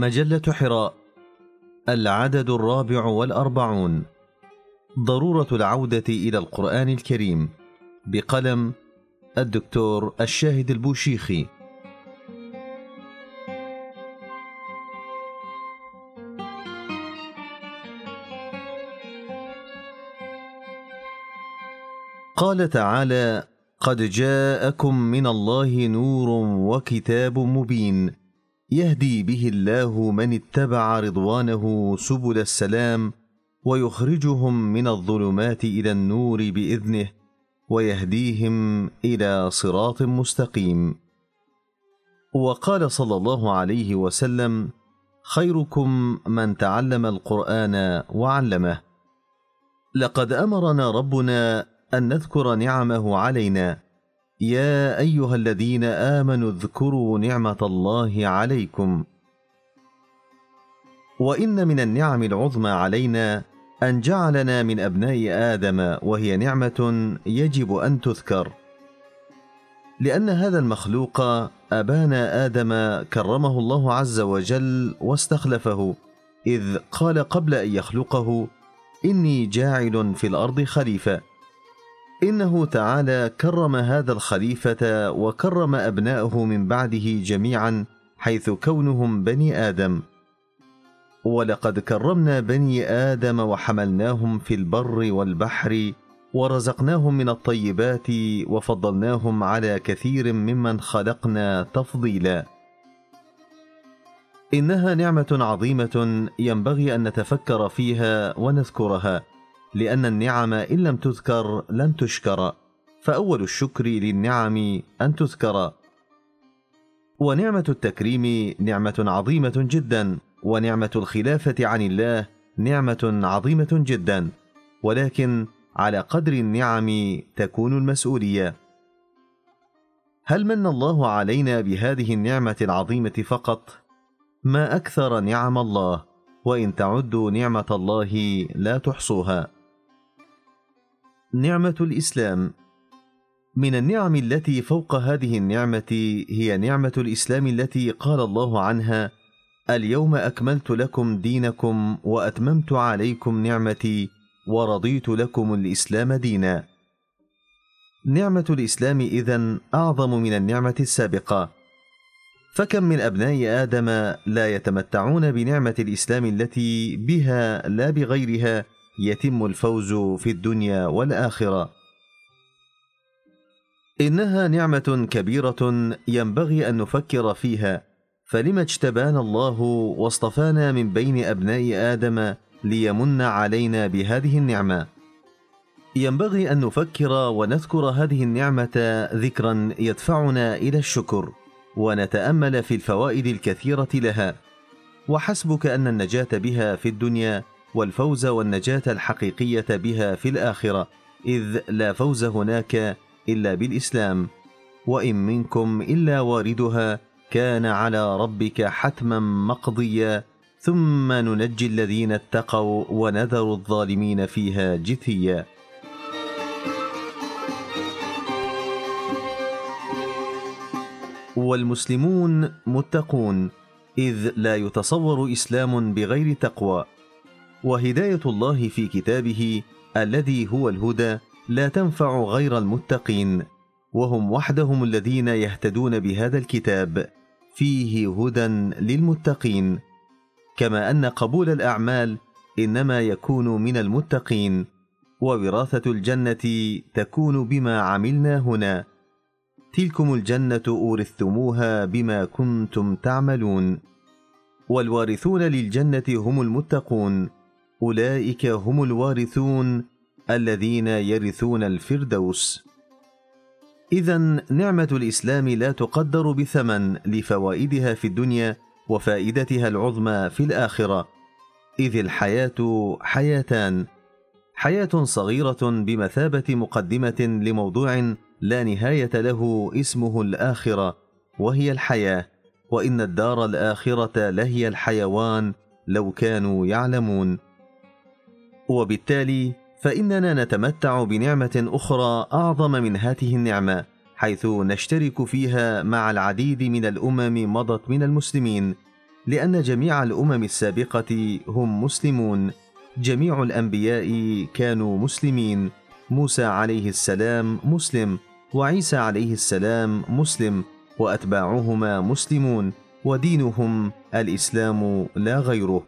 مجلة حراء العدد الرابع والأربعون. ضرورة العودة إلى القرآن الكريم بقلم الدكتور الشاهد البوشيخي. قال تعالى قد جاءكم من الله نور وكتاب مبين يهدي به الله من اتبع رضوانه سبل السلام ويخرجهم من الظلمات إلى النور بإذنه ويهديهم إلى صراط مستقيم. وقال صلى الله عليه وسلم خيركم من تعلم القرآن وعلمه. لقد أمرنا ربنا أن نذكر نعمه علينا يا أيها الذين آمنوا اذكروا نعمة الله عليكم. وإن من النعم العظمى علينا أن جعلنا من أبناء آدم وهي نعمة يجب أن تذكر. لأن هذا المخلوق ابانا آدم كرمه الله عز وجل واستخلفه إذ قال قبل أن يخلقه إني جاعل في الأرض خليفة. إنه تعالى كرم هذا الخليفة وكرم ابناءه من بعده جميعا حيث كونهم بني آدم. ولقد كرمنا بني آدم وحملناهم في البر والبحر ورزقناهم من الطيبات وفضلناهم على كثير ممن خلقنا تفضيلا. إنها نعمة عظيمة ينبغي أن نتفكر فيها ونذكرها. لأن النعم إن لم تذكر لن تشكر. فأول الشكر للنعم أن تذكر. ونعمة التكريم نعمة عظيمة جدا ونعمة الخلافة عن الله نعمة عظيمة جدا. ولكن على قدر النعم تكون المسؤولية. هل من الله علينا بهذه النعمة العظيمة فقط؟ ما أكثر نعم الله وإن تعدوا نعمة الله لا تحصوها. نعمة الإسلام. من النعم التي فوق هذه النعمة هي نعمة الإسلام التي قال الله عنها اليوم أكملت لكم دينكم وأتممت عليكم نعمتي ورضيت لكم الإسلام دينا. نعمة الإسلام إذن أعظم من النعمة السابقة. فكم من أبناء آدم لا يتمتعون بنعمة الإسلام التي بها لا بغيرها يتم الفوز في الدنيا والآخرة. إنها نعمة كبيرة ينبغي أن نفكر فيها. فلما اجتبانا الله واصطفانا من بين أبناء آدم ليمن علينا بهذه النعمة. ينبغي أن نفكر ونذكر هذه النعمة ذكرا يدفعنا إلى الشكر ونتأمل في الفوائد الكثيرة لها. وحسبك أن النجاة بها في الدنيا والفوز والنجاة الحقيقية بها في الآخرة إذ لا فوز هناك إلا بالإسلام. وإن منكم إلا واردها كان على ربك حتما مقضيا. ثم ننجي الذين اتقوا ونذر الظالمين فيها جثيا. والمسلمون متقون إذ لا يتصور إسلام بغير تقوى. وهداية الله في كتابه الذي هو الهدى لا تنفع غير المتقين وهم وحدهم الذين يهتدون بهذا الكتاب فيه هدى للمتقين. كما أن قبول الأعمال إنما يكون من المتقين ووراثة الجنة تكون بما عملنا هنا. تلكم الجنة أورثتموها بما كنتم تعملون. والوارثون للجنة هم المتقون. أولئك هم الوارثون الذين يرثون الفردوس. اذا نعمة الإسلام لا تقدر بثمن لفوائدها في الدنيا وفائدتها العظمى في الآخرة. إذ الحياة حياتان. حياة صغيرة بمثابة مقدمة لموضوع لا نهاية له اسمه الآخرة وهي الحياة. وإن الدار الآخرة لهي الحيوان لو كانوا يعلمون. وبالتالي فإننا نتمتع بنعمة أخرى أعظم من هذه النعمة حيث نشترك فيها مع العديد من الأمم مضت من المسلمين لأن جميع الأمم السابقة هم مسلمون. جميع الأنبياء كانوا مسلمين. موسى عليه السلام مسلم وعيسى عليه السلام مسلم وأتباعهما مسلمون ودينهم الإسلام لا غيره.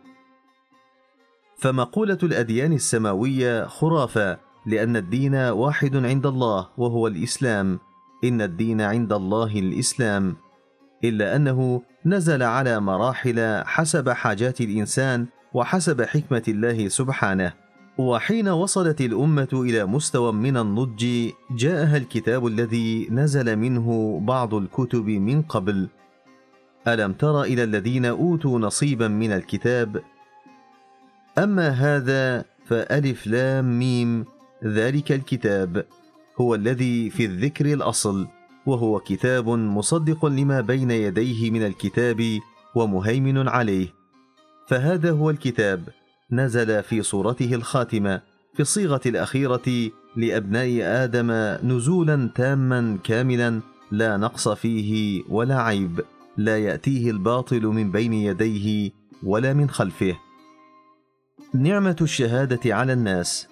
فمقولة الأديان السماوية خرافة لأن الدين واحد عند الله وهو الإسلام. إن الدين عند الله الإسلام. إلا أنه نزل على مراحل حسب حاجات الإنسان وحسب حكمة الله سبحانه. وحين وصلت الأمة إلى مستوى من النضج جاءها الكتاب الذي نزل منه بعض الكتب من قبل. ألم تر إلى الذين أوتوا نصيبا من الكتاب؟ أما هذا فألف لام ميم ذلك الكتاب. هو الذي في الذكر الأصل وهو كتاب مصدق لما بين يديه من الكتاب ومهيمن عليه. فهذا هو الكتاب. نزل في صورته الخاتمة في الصيغة الأخيرة لأبناء آدم نزولا تاما كاملا لا نقص فيه ولا عيب لا يأتيه الباطل من بين يديه ولا من خلفه. نعمة الشهادة على الناس.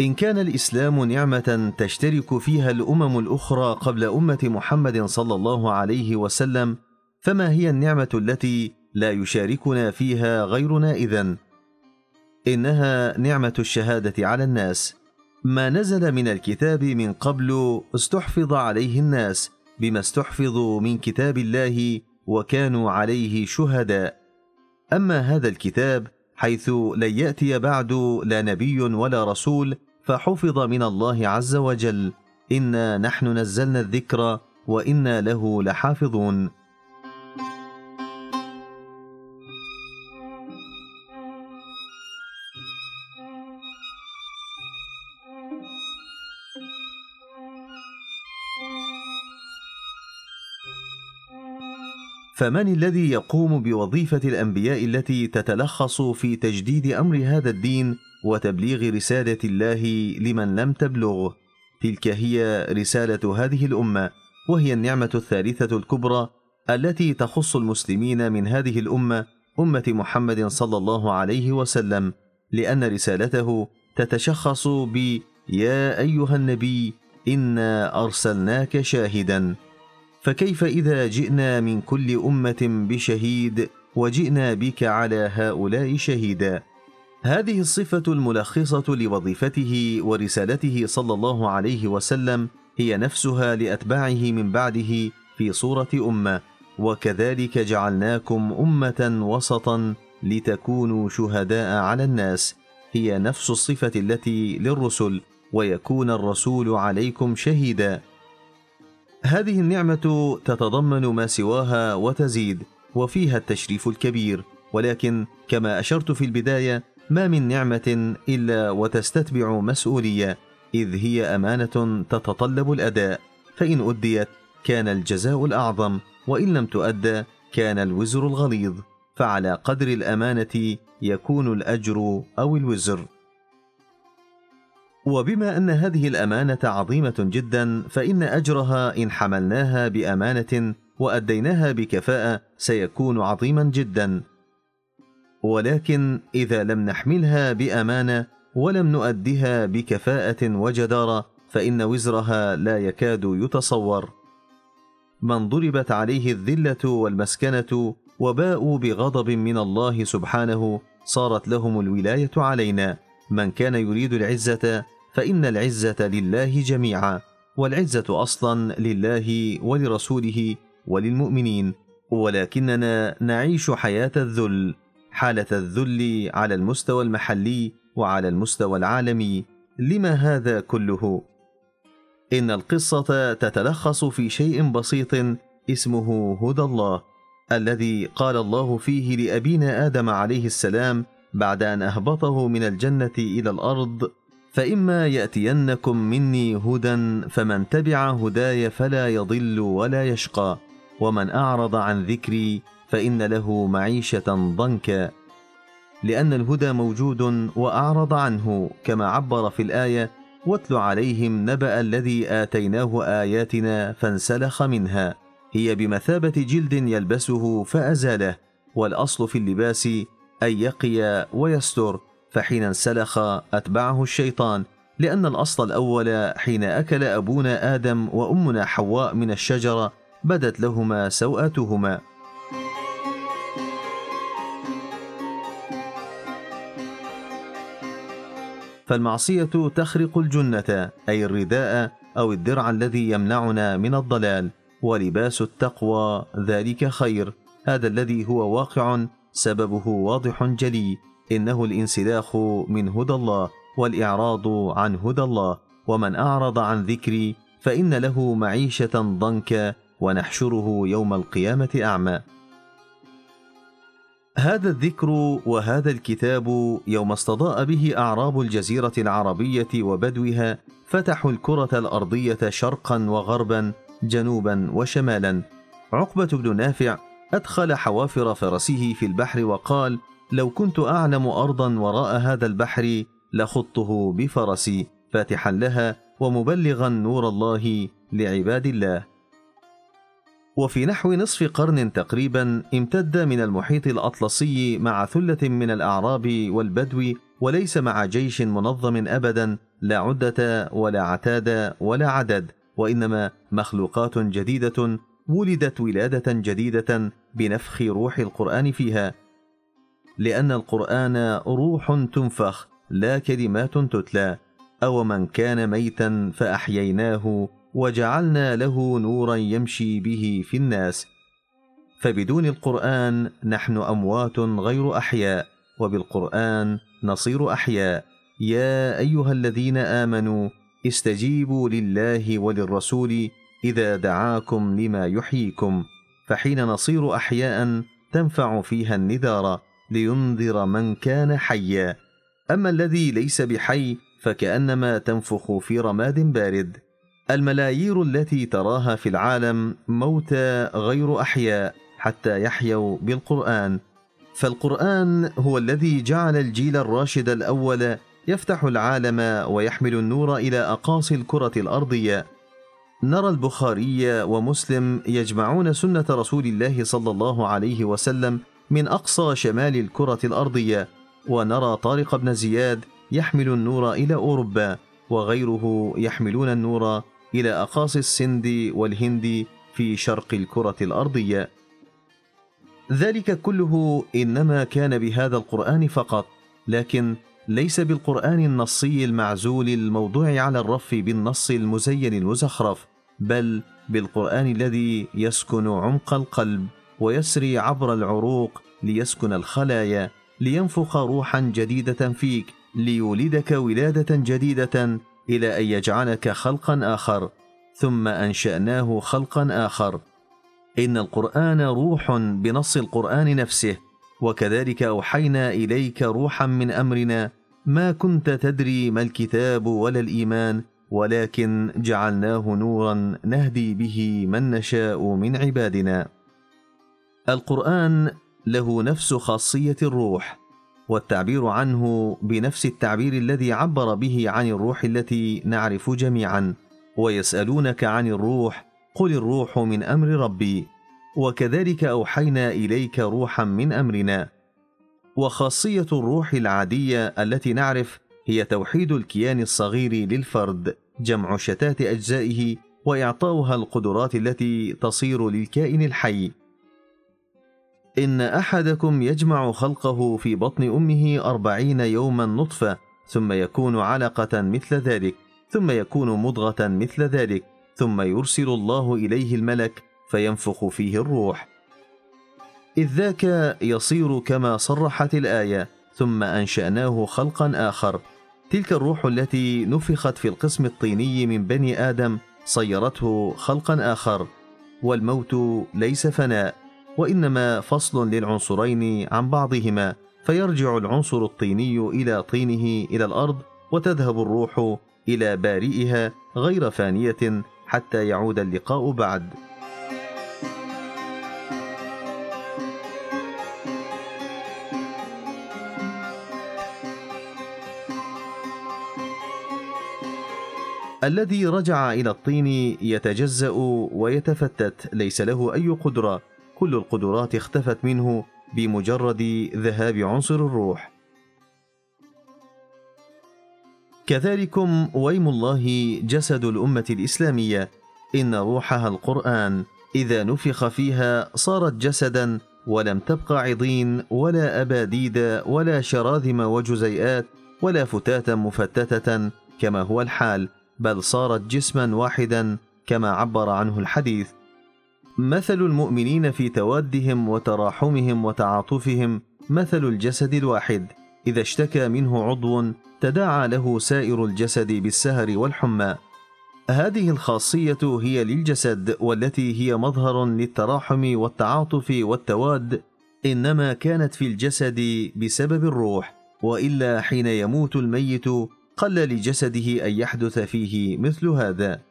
إن كان الإسلام نعمة تشترك فيها الأمم الأخرى قبل أمة محمد صلى الله عليه وسلم فما هي النعمة التي لا يشاركنا فيها غيرنا إذن؟ إنها نعمة الشهادة على الناس. ما نزل من الكتاب من قبل استحفظ عليه الناس بما استحفظوا من كتاب الله وكانوا عليه شهداء. أما هذا الكتاب حيث لن يأتي بعد لا نبي ولا رسول فحفظ من الله عز وجل. إنا نحن نزلنا الذكر وإنا له لحافظون. فمن الذي يقوم بوظيفة الأنبياء التي تتلخص في تجديد أمر هذا الدين وتبليغ رسالة الله لمن لم تبلغه؟ تلك هي رسالة هذه الأمة وهي النعمة الثالثة الكبرى التي تخص المسلمين من هذه الأمة أمة محمد صلى الله عليه وسلم لأن رسالته تتشخص ب يا أيها النبي إنا أرسلناك شاهدا فكيف إذا جئنا من كل أمة بشهيد وجئنا بك على هؤلاء شهيدا؟ هذه الصفة الملخصة لوظيفته ورسالته صلى الله عليه وسلم هي نفسها لأتباعه من بعده في صورة أمة وكذلك جعلناكم أمة وسطا لتكونوا شهداء على الناس. هي نفس الصفة التي للرسل ويكون الرسول عليكم شهيدا. هذه النعمة تتضمن ما سواها وتزيد وفيها التشريف الكبير. ولكن كما أشرت في البداية ما من نعمة إلا وتستتبع مسؤولية إذ هي أمانة تتطلب الأداء. فإن أديت كان الجزاء الأعظم وإن لم تؤدى كان الوزر الغليظ. فعلى قدر الأمانة يكون الأجر أو الوزر. وبما أن هذه الأمانة عظيمة جدا فإن أجرها إن حملناها بأمانة وأديناها بكفاءة سيكون عظيما جدا. ولكن إذا لم نحملها بأمانة ولم نؤدها بكفاءة وجدارة فإن وزرها لا يكاد يتصور. من ضربت عليه الذلة والمسكنة وباءوا بغضب من الله سبحانه صارت لهم الولاية علينا. من كان يريد العزة فإن العزة لله جميعا والعزة أصلا لله ولرسوله وللمؤمنين ولكننا نعيش حياة الذل حالة الذل على المستوى المحلي وعلى المستوى العالمي. لما هذا كله؟ إن القصة تتلخص في شيء بسيط اسمه هدى الله الذي قال الله فيه لأبينا آدم عليه السلام بعد أن أهبطه من الجنة إلى الأرض فإما يأتينكم مني هدى فمن تبع هداي فلا يضل ولا يشقى ومن أعرض عن ذكري فإن له معيشة ضنكا. لأن الهدى موجود وأعرض عنه كما عبر في الآية واتل عليهم نبأ الذي آتيناه آياتنا فانسلخ منها هي بمثابة جلد يلبسه فأزاله والأصل في اللباس أن يقي ويستر. فحين انسلخ أتبعه الشيطان لأن الأصل الأول حين أكل أبونا آدم وأمنا حواء من الشجرة بدت لهما سوءاتهما. فالمعصية تخرق الجنة أي الرداء أو الدرع الذي يمنعنا من الضلال ولباس التقوى ذلك خير. هذا الذي هو واقع سببه واضح جلي. إنه الانسلاخ من هدى الله والإعراض عن هدى الله. ومن أعرض عن ذكري فإن له معيشة ضنكا ونحشره يوم القيامة أعمى. هذا الذكر وهذا الكتاب يوم استضاء به أعراب الجزيرة العربية وبدوها فتحوا الكرة الأرضية شرقا وغربا جنوبا وشمالا. عقبة بن نافع أدخل حوافر فرسه في البحر وقال لو كنت أعلم أرضا وراء هذا البحر لخضته بفرسي فاتحا لها ومبلغا نور الله لعباد الله. وفي نحو نصف قرن تقريبا امتد من المحيط الأطلسي مع ثلة من الأعراب والبدو وليس مع جيش منظم أبدا لا عدة ولا عتاد ولا عدد وإنما مخلوقات جديدة ولدت ولادة جديدة بنفخ روح القرآن فيها. لأن القرآن روح تنفخ لا كلمات تتلى. أو من كان ميتا فاحييناه وجعلنا له نورا يمشي به في الناس. فبدون القران نحن اموات غير احياء وبالقران نصير احياء. يا ايها الذين امنوا استجيبوا لله وللرسول اذا دعاكم لما يحييكم. فحين نصير احياء تنفع فيها النذار. لينذر من كان حيا. أما الذي ليس بحي فكأنما تنفخ في رماد بارد. الملايير التي تراها في العالم موتى غير أحياء حتى يحيوا بالقرآن. فالقرآن هو الذي جعل الجيل الراشد الأول يفتح العالم ويحمل النور إلى أقاصي الكرة الأرضية. نرى البخاري ومسلم يجمعون سنة رسول الله صلى الله عليه وسلم من أقصى شمال الكرة الأرضية ونرى طارق بن زياد يحمل النور إلى أوروبا وغيره يحملون النور إلى أقاصي السند والهند في شرق الكرة الأرضية. ذلك كله إنما كان بهذا القرآن فقط لكن ليس بالقرآن النصي المعزول الموضوع على الرف بالنص المزين المزخرف بل بالقرآن الذي يسكن عمق القلب. ويسري عبر العروق ليسكن الخلايا لينفخ روحا جديدة فيك ليولدك ولادة جديدة إلى أن يجعلك خلقا آخر ثم أنشأناه خلقا آخر. إن القرآن روح بنص القرآن نفسه وكذلك أوحينا إليك روحا من أمرنا. ما كنت تدري ما الكتاب ولا الإيمان ولكن جعلناه نورا نهدي به من نشاء من عبادنا. القرآن له نفس خاصية الروح والتعبير عنه بنفس التعبير الذي عبر به عن الروح التي نعرف جميعا ويسألونك عن الروح قل الروح من أمر ربي وكذلك أوحينا إليك روحا من أمرنا. وخاصية الروح العادية التي نعرف هي توحيد الكيان الصغير للفرد جمع شتات أجزائه وإعطاؤها القدرات التي تصير للكائن الحي. إن أحدكم يجمع خلقه في بطن أمه أربعين يوما نطفة ثم يكون علقة مثل ذلك ثم يكون مضغة مثل ذلك ثم يرسل الله إليه الملك فينفخ فيه الروح. إذ ذاك يصير كما صرحت الآية ثم أنشأناه خلقا آخر. تلك الروح التي نفخت في القسم الطيني من بني آدم صيرته خلقا آخر. والموت ليس فناء. وإنما فصل للعنصرين عن بعضهما فيرجع العنصر الطيني إلى طينه إلى الأرض وتذهب الروح إلى بارئها غير فانية حتى يعود اللقاء بعد. الذي رجع إلى الطين يتجزأ ويتفتت ليس له أي قدرة. كل القدرات اختفت منه بمجرد ذهاب عنصر الروح. كذلكم ويم الله جسد الأمة الإسلامية إن روحها القرآن إذا نفخ فيها صارت جسدا ولم تبق عضين ولا أباديد ولا شراذم وجزيئات ولا فتاتا مفتتة كما هو الحال بل صارت جسما واحدا كما عبر عنه الحديث. مثل المؤمنين في توادهم وتراحمهم وتعاطفهم مثل الجسد الواحد. إذا اشتكى منه عضو تداعى له سائر الجسد بالسهر والحمى. هذه الخاصية هي للجسد والتي هي مظهر للتراحم والتعاطف والتواد إنما كانت في الجسد بسبب الروح. وإلا حين يموت الميت قل لجسده أن يحدث فيه مثل هذا.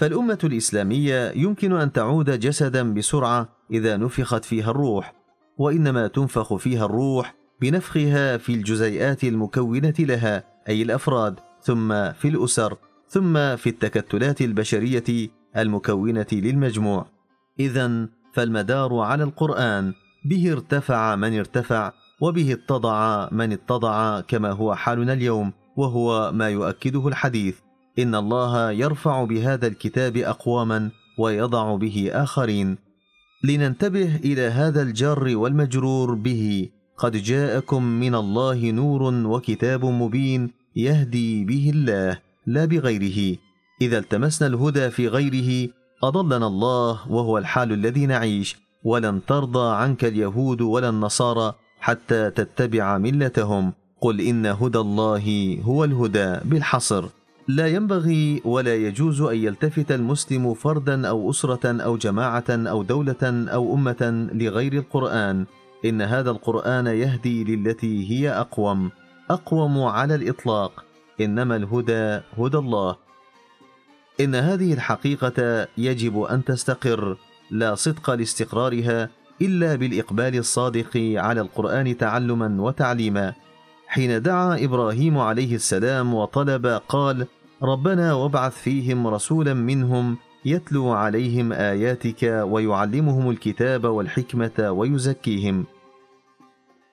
فالأمة الإسلامية يمكن أن تعود جسدا بسرعة إذا نفخت فيها الروح وإنما تنفخ فيها الروح بنفخها في الجزيئات المكونة لها أي الأفراد ثم في الأسر ثم في التكتلات البشرية المكونة للمجموع. اذا فالمدار على القرآن به ارتفع من ارتفع وبه اتضع من اتضع كما هو حالنا اليوم وهو ما يؤكده الحديث. إن الله يرفع بهذا الكتاب أقواما ويضع به آخرين. لننتبه إلى هذا الجار والمجرور به. قد جاءكم من الله نور وكتاب مبين يهدي به الله لا بغيره. إذا التمسنا الهدى في غيره أضلنا الله وهو الحال الذي نعيش. ولن ترضى عنك اليهود ولا النصارى حتى تتبع ملتهم. قل إن هدى الله هو الهدى بالحصر. لا ينبغي ولا يجوز أن يلتفت المسلم فردا أو أسرة أو جماعة أو دولة أو أمة لغير القرآن. إن هذا القرآن يهدي للتي هي أقوم أقوم على الإطلاق. إنما الهدى هدى الله. إن هذه الحقيقة يجب أن تستقر. لا صدق لاستقرارها إلا بالإقبال الصادق على القرآن تعلما وتعليما. حين دعا إبراهيم عليه السلام وطلب قال ربنا وابعث فيهم رسولا منهم يتلو عليهم آياتك ويعلمهم الكتاب والحكمة ويزكيهم.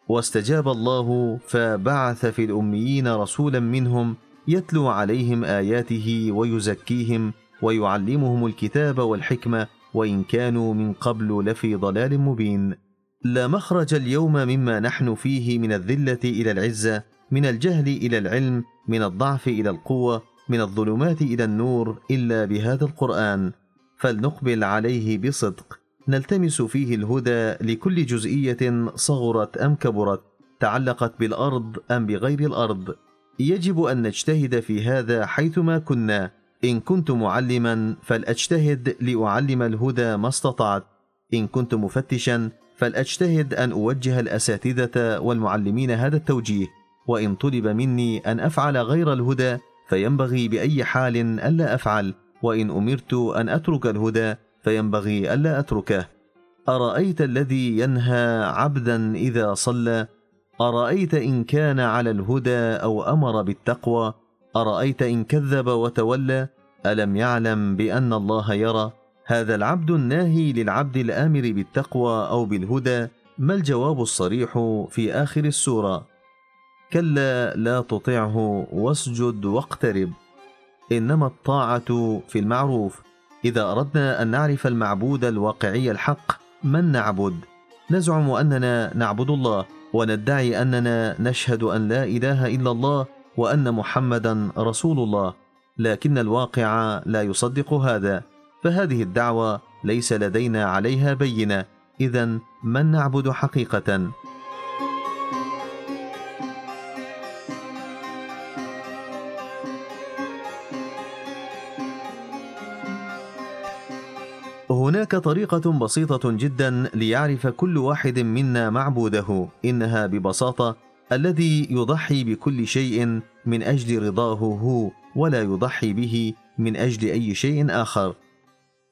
واستجاب الله فبعث في الأميين رسولا منهم يتلو عليهم آياته ويزكيهم ويعلمهم الكتاب والحكمة وإن كانوا من قبل لفي ضلال مبين. لا مخرج اليوم مما نحن فيه من الذلة إلى العزة من الجهل إلى العلم من الضعف إلى القوة من الظلمات إلى النور إلا بهذا القرآن فلنقبل عليه بصدق. نلتمس فيه الهدى لكل جزئية صغرت أم كبرت تعلقت بالأرض أم بغير الأرض. يجب أن نجتهد في هذا حيثما كنا. إن كنت معلما فلأجتهد لأعلم الهدى ما استطعت. إن كنت مفتشا فلأجتهد أن أوجه الأساتذة والمعلمين هذا التوجيه. وإن طلب مني أن أفعل غير الهدى فينبغي بأي حال ألا أفعل وإن أمرت أن أترك الهدى فينبغي ألا أتركه. أرأيت الذي ينهى عبدا إذا صلى؟ أرأيت إن كان على الهدى أو أمر بالتقوى؟ أرأيت إن كذب وتولى؟ ألم يعلم بأن الله يرى؟ هذا العبد الناهي للعبد الآمر بالتقوى أو بالهدى ما الجواب الصريح في آخر السورة؟ كلا لا تطعه واسجد واقترب. إنما الطاعة في المعروف. إذا أردنا أن نعرف المعبود الواقعي الحق من نعبد؟ نزعم أننا نعبد الله وندعي أننا نشهد أن لا إله إلا الله وأن محمدا رسول الله. لكن الواقع لا يصدق هذا. فهذه الدعوة ليس لدينا عليها بينة. اذا من نعبد حقيقة؟ هناك طريقة بسيطة جدا ليعرف كل واحد منا معبوده، إنها ببساطة الذي يضحي بكل شيء من أجل رضاه هو، ولا يضحي به من أجل أي شيء آخر.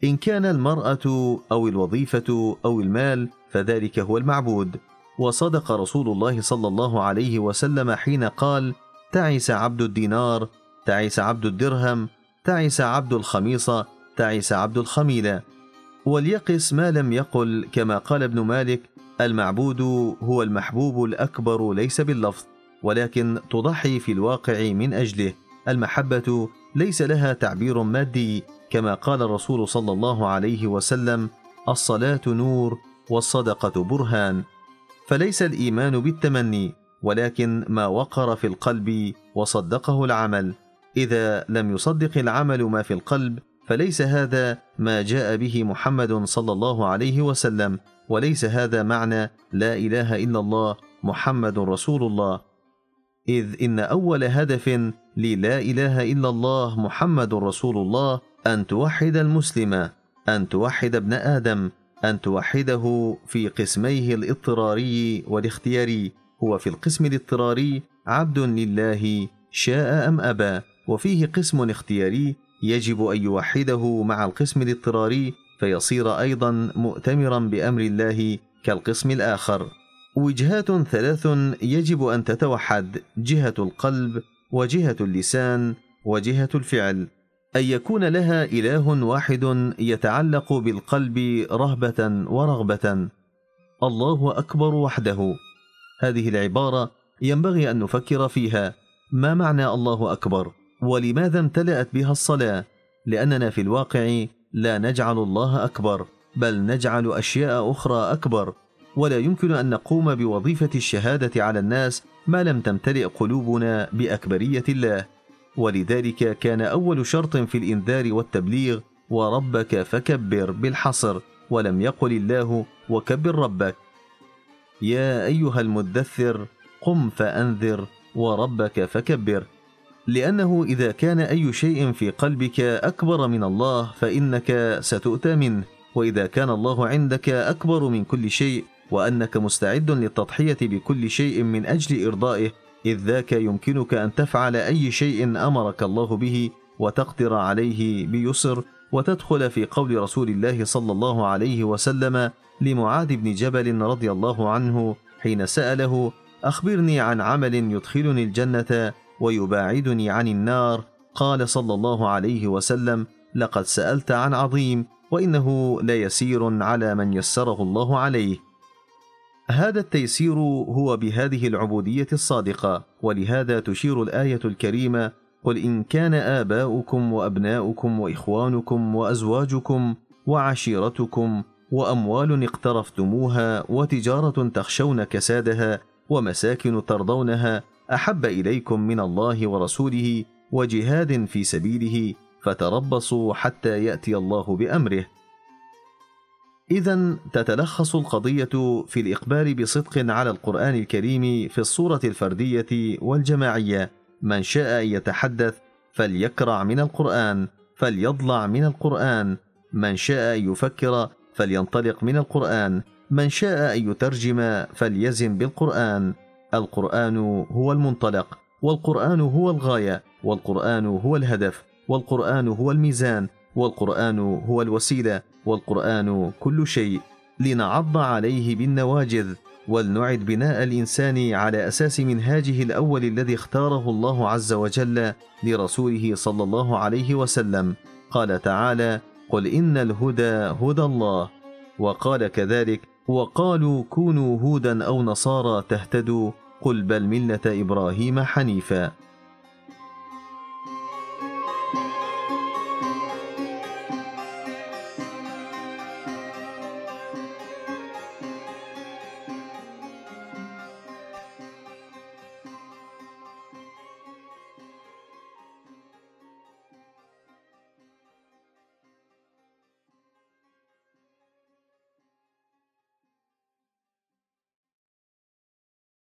إن كان المرأة أو الوظيفة أو المال فذلك هو المعبود، وصدق رسول الله صلى الله عليه وسلم حين قال: تعس عبد الدينار، تعس عبد الدرهم، تعس عبد الخميصة، تعس عبد الخميلة. وليقس ما لم يقل كما قال ابن مالك المعبود هو المحبوب الأكبر ليس باللفظ ولكن تضحي في الواقع من أجله. المحبة ليس لها تعبير مادي كما قال الرسول صلى الله عليه وسلم الصلاة نور والصدقة برهان. فليس الإيمان بالتمني ولكن ما وقر في القلب وصدقه العمل. إذا لم يصدق العمل ما في القلب فليس هذا ما جاء به محمد صلى الله عليه وسلم وليس هذا معنى لا إله إلا الله محمد رسول الله. إذ إن أول هدف للا إله إلا الله محمد رسول الله أن توحد المسلم أن توحد ابن آدم أن توحده في قسميه الاضطراري والاختياري. هو في القسم الاضطراري عبد لله شاء أم أبى وفيه قسم اختياري يجب أن يوحده مع القسم الاضطراري فيصير أيضا مؤتمرا بأمر الله كالقسم الآخر. وجهات ثلاث يجب أن تتوحد جهة القلب وجهة اللسان وجهة الفعل. أن يكون لها إله واحد يتعلق بالقلب رهبة ورغبة. الله أكبر وحده. هذه العبارة ينبغي أن نفكر فيها. ما معنى الله أكبر؟ ولماذا امتلأت بها الصلاة؟ لأننا في الواقع لا نجعل الله أكبر، بل نجعل أشياء أخرى أكبر، ولا يمكن أن نقوم بوظيفة الشهادة على الناس ما لم تمتلئ قلوبنا بأكبرية الله. ولذلك كان أول شرط في الإنذار والتبليغ وربك فكبر بالحصر، ولم يقل الله وكبر ربك. يا أيها المدثر قم فأنذر وربك فكبر لأنه إذا كان أي شيء في قلبك أكبر من الله فإنك ستؤتى منه. وإذا كان الله عندك أكبر من كل شيء وأنك مستعد للتضحية بكل شيء من أجل إرضائه إذ ذاك يمكنك أن تفعل أي شيء أمرك الله به وتقدر عليه بيسر وتدخل في قول رسول الله صلى الله عليه وسلم لمعاذ بن جبل رضي الله عنه حين سأله أخبرني عن عمل يدخلني الجنة ويباعدني عن النار. قال صلى الله عليه وسلم لقد سألت عن عظيم وإنه ليسير على من يسره الله عليه. هذا التيسير هو بهذه العبودية الصادقة ولهذا تشير الآية الكريمة قل إن كان آباؤكم وأبناؤكم وإخوانكم وأزواجكم وعشيرتكم وأموال اقترفتموها وتجارة تخشون كسادها ومساكن ترضونها أحب إليكم من الله ورسوله وجهاد في سبيله فتربصوا حتى يأتي الله بأمره. اذا تتلخص القضية في الإقبال بصدق على القرآن الكريم في الصورة الفردية والجماعية. من شاء أن يتحدث فليكرع من القرآن فليضلع من القرآن. من شاء أن يفكر فلينطلق من القرآن. من شاء أن يترجم فليزن بالقرآن. القرآن هو المنطلق والقرآن هو الغاية والقرآن هو الهدف والقرآن هو الميزان والقرآن هو الوسيلة والقرآن كل شيء. لنعض عليه بالنواجذ ولنعد بناء الإنسان على أساس منهاجه الأول الذي اختاره الله عز وجل لرسوله صلى الله عليه وسلم. قال تعالى قل إن الهدى هدى الله وقال كذلك وقالوا كونوا هودا أو نصارى تهتدوا قل بل ملة إبراهيم حنيفا.